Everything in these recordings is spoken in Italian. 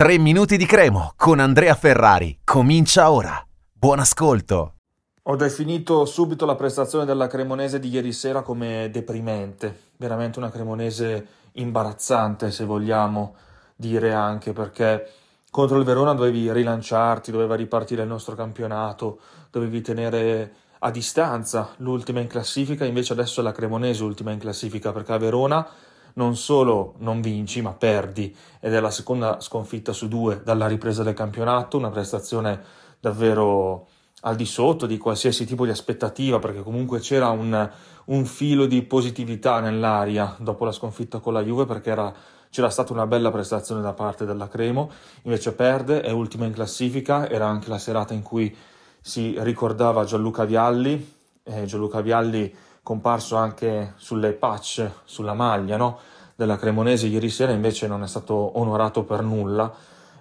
3 minuti di cremo con Andrea Ferrari. Comincia ora. Buon ascolto. Ho definito subito la prestazione della Cremonese di ieri sera come deprimente, veramente una Cremonese imbarazzante se vogliamo dire anche perché contro il Verona dovevi rilanciarti, doveva ripartire il nostro campionato, dovevi tenere a distanza l'ultima in classifica, invece adesso è la Cremonese ultima in classifica perché a Verona non solo non vinci, ma perdi. Ed è la seconda sconfitta su due dalla ripresa del campionato, una prestazione davvero al di sotto di qualsiasi tipo di aspettativa, perché comunque c'era un, un filo di positività nell'aria dopo la sconfitta con la Juve, perché era, c'era stata una bella prestazione da parte della Cremo, invece perde, è ultima in classifica, era anche la serata in cui si ricordava Gianluca Vialli, eh, Gianluca Vialli comparso anche sulle patch, sulla maglia no? della Cremonese ieri sera, invece non è stato onorato per nulla.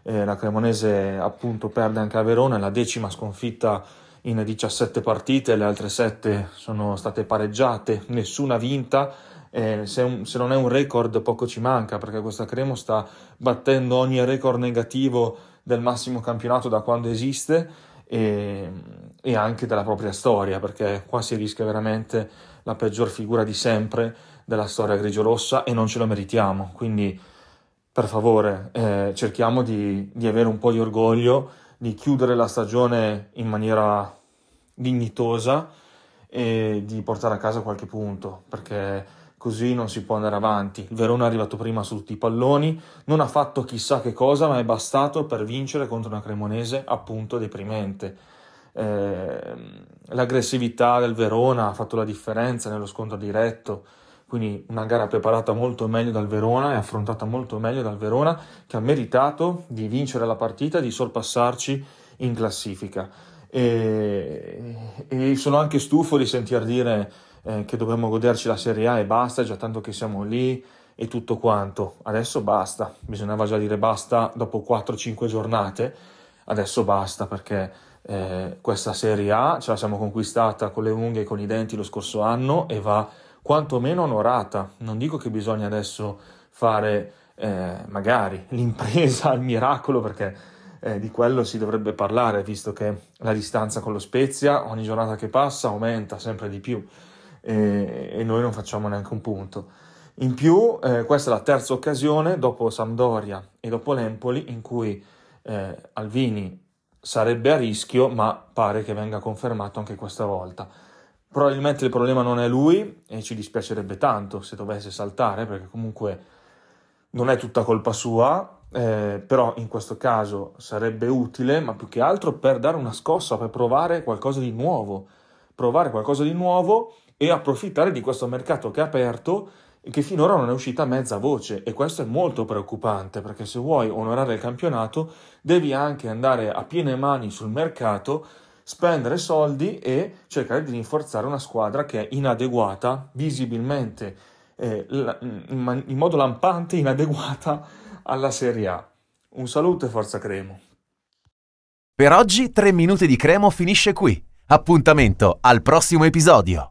Eh, la Cremonese appunto perde anche a Verona, la decima sconfitta in 17 partite, le altre 7 sono state pareggiate, nessuna vinta. Eh, se, un, se, non è un record poco ci manca perché questa Cremo sta battendo ogni record negativo del massimo campionato da quando esiste e, e anche della propria storia perché qua si rischia veramente la peggior figura di sempre della storia grigio-rossa e non ce lo meritiamo. Quindi, per favore, eh, cerchiamo di, di, avere un po' di orgoglio, di chiudere la stagione in maniera dignitosa e di portare a casa qualche punto, perché così non si può andare avanti. Il Verona è arrivato prima su tutti i palloni, non ha fatto chissà che cosa, ma è bastato per vincere contro una Cremonese appunto deprimente eh, l'aggressività del Verona ha fatto la differenza nello scontro diretto, quindi una gara preparata molto meglio dal Verona e affrontata molto meglio dal Verona che ha meritato di vincere la partita di sorpassarci in classifica. E, e sono anche stufo di sentir dire eh, che dobbiamo goderci la Serie A e basta, già tanto che siamo lì e tutto quanto. Adesso basta, bisognava già dire basta dopo 4-5 giornate, adesso basta perché eh, questa Serie A ce la siamo conquistata con le unghie e con i denti lo scorso anno e va quantomeno onorata. Non dico che bisogna adesso fare eh, magari l'impresa al miracolo perché eh, di quello si dovrebbe parlare visto che la distanza con lo Spezia ogni giornata che passa aumenta sempre di più e, e noi non facciamo neanche un punto. In più, eh, questa è la terza occasione dopo Sampdoria e dopo l'Empoli in cui eh, Alvini sarebbe a rischio, ma pare che venga confermato anche questa volta. Probabilmente il problema non è lui e ci dispiacerebbe tanto se dovesse saltare, perché comunque non è tutta colpa sua, eh, però in questo caso sarebbe utile, ma più che altro per dare una scossa, per provare qualcosa di nuovo, provare qualcosa di nuovo e approfittare di questo mercato che è aperto che finora non è uscita mezza voce e questo è molto preoccupante perché se vuoi onorare il campionato devi anche andare a piene mani sul mercato, spendere soldi e cercare di rinforzare una squadra che è inadeguata, visibilmente, eh, in modo lampante inadeguata alla Serie A. Un saluto e forza Cremo. Per oggi 3 minuti di Cremo finisce qui. Appuntamento al prossimo episodio.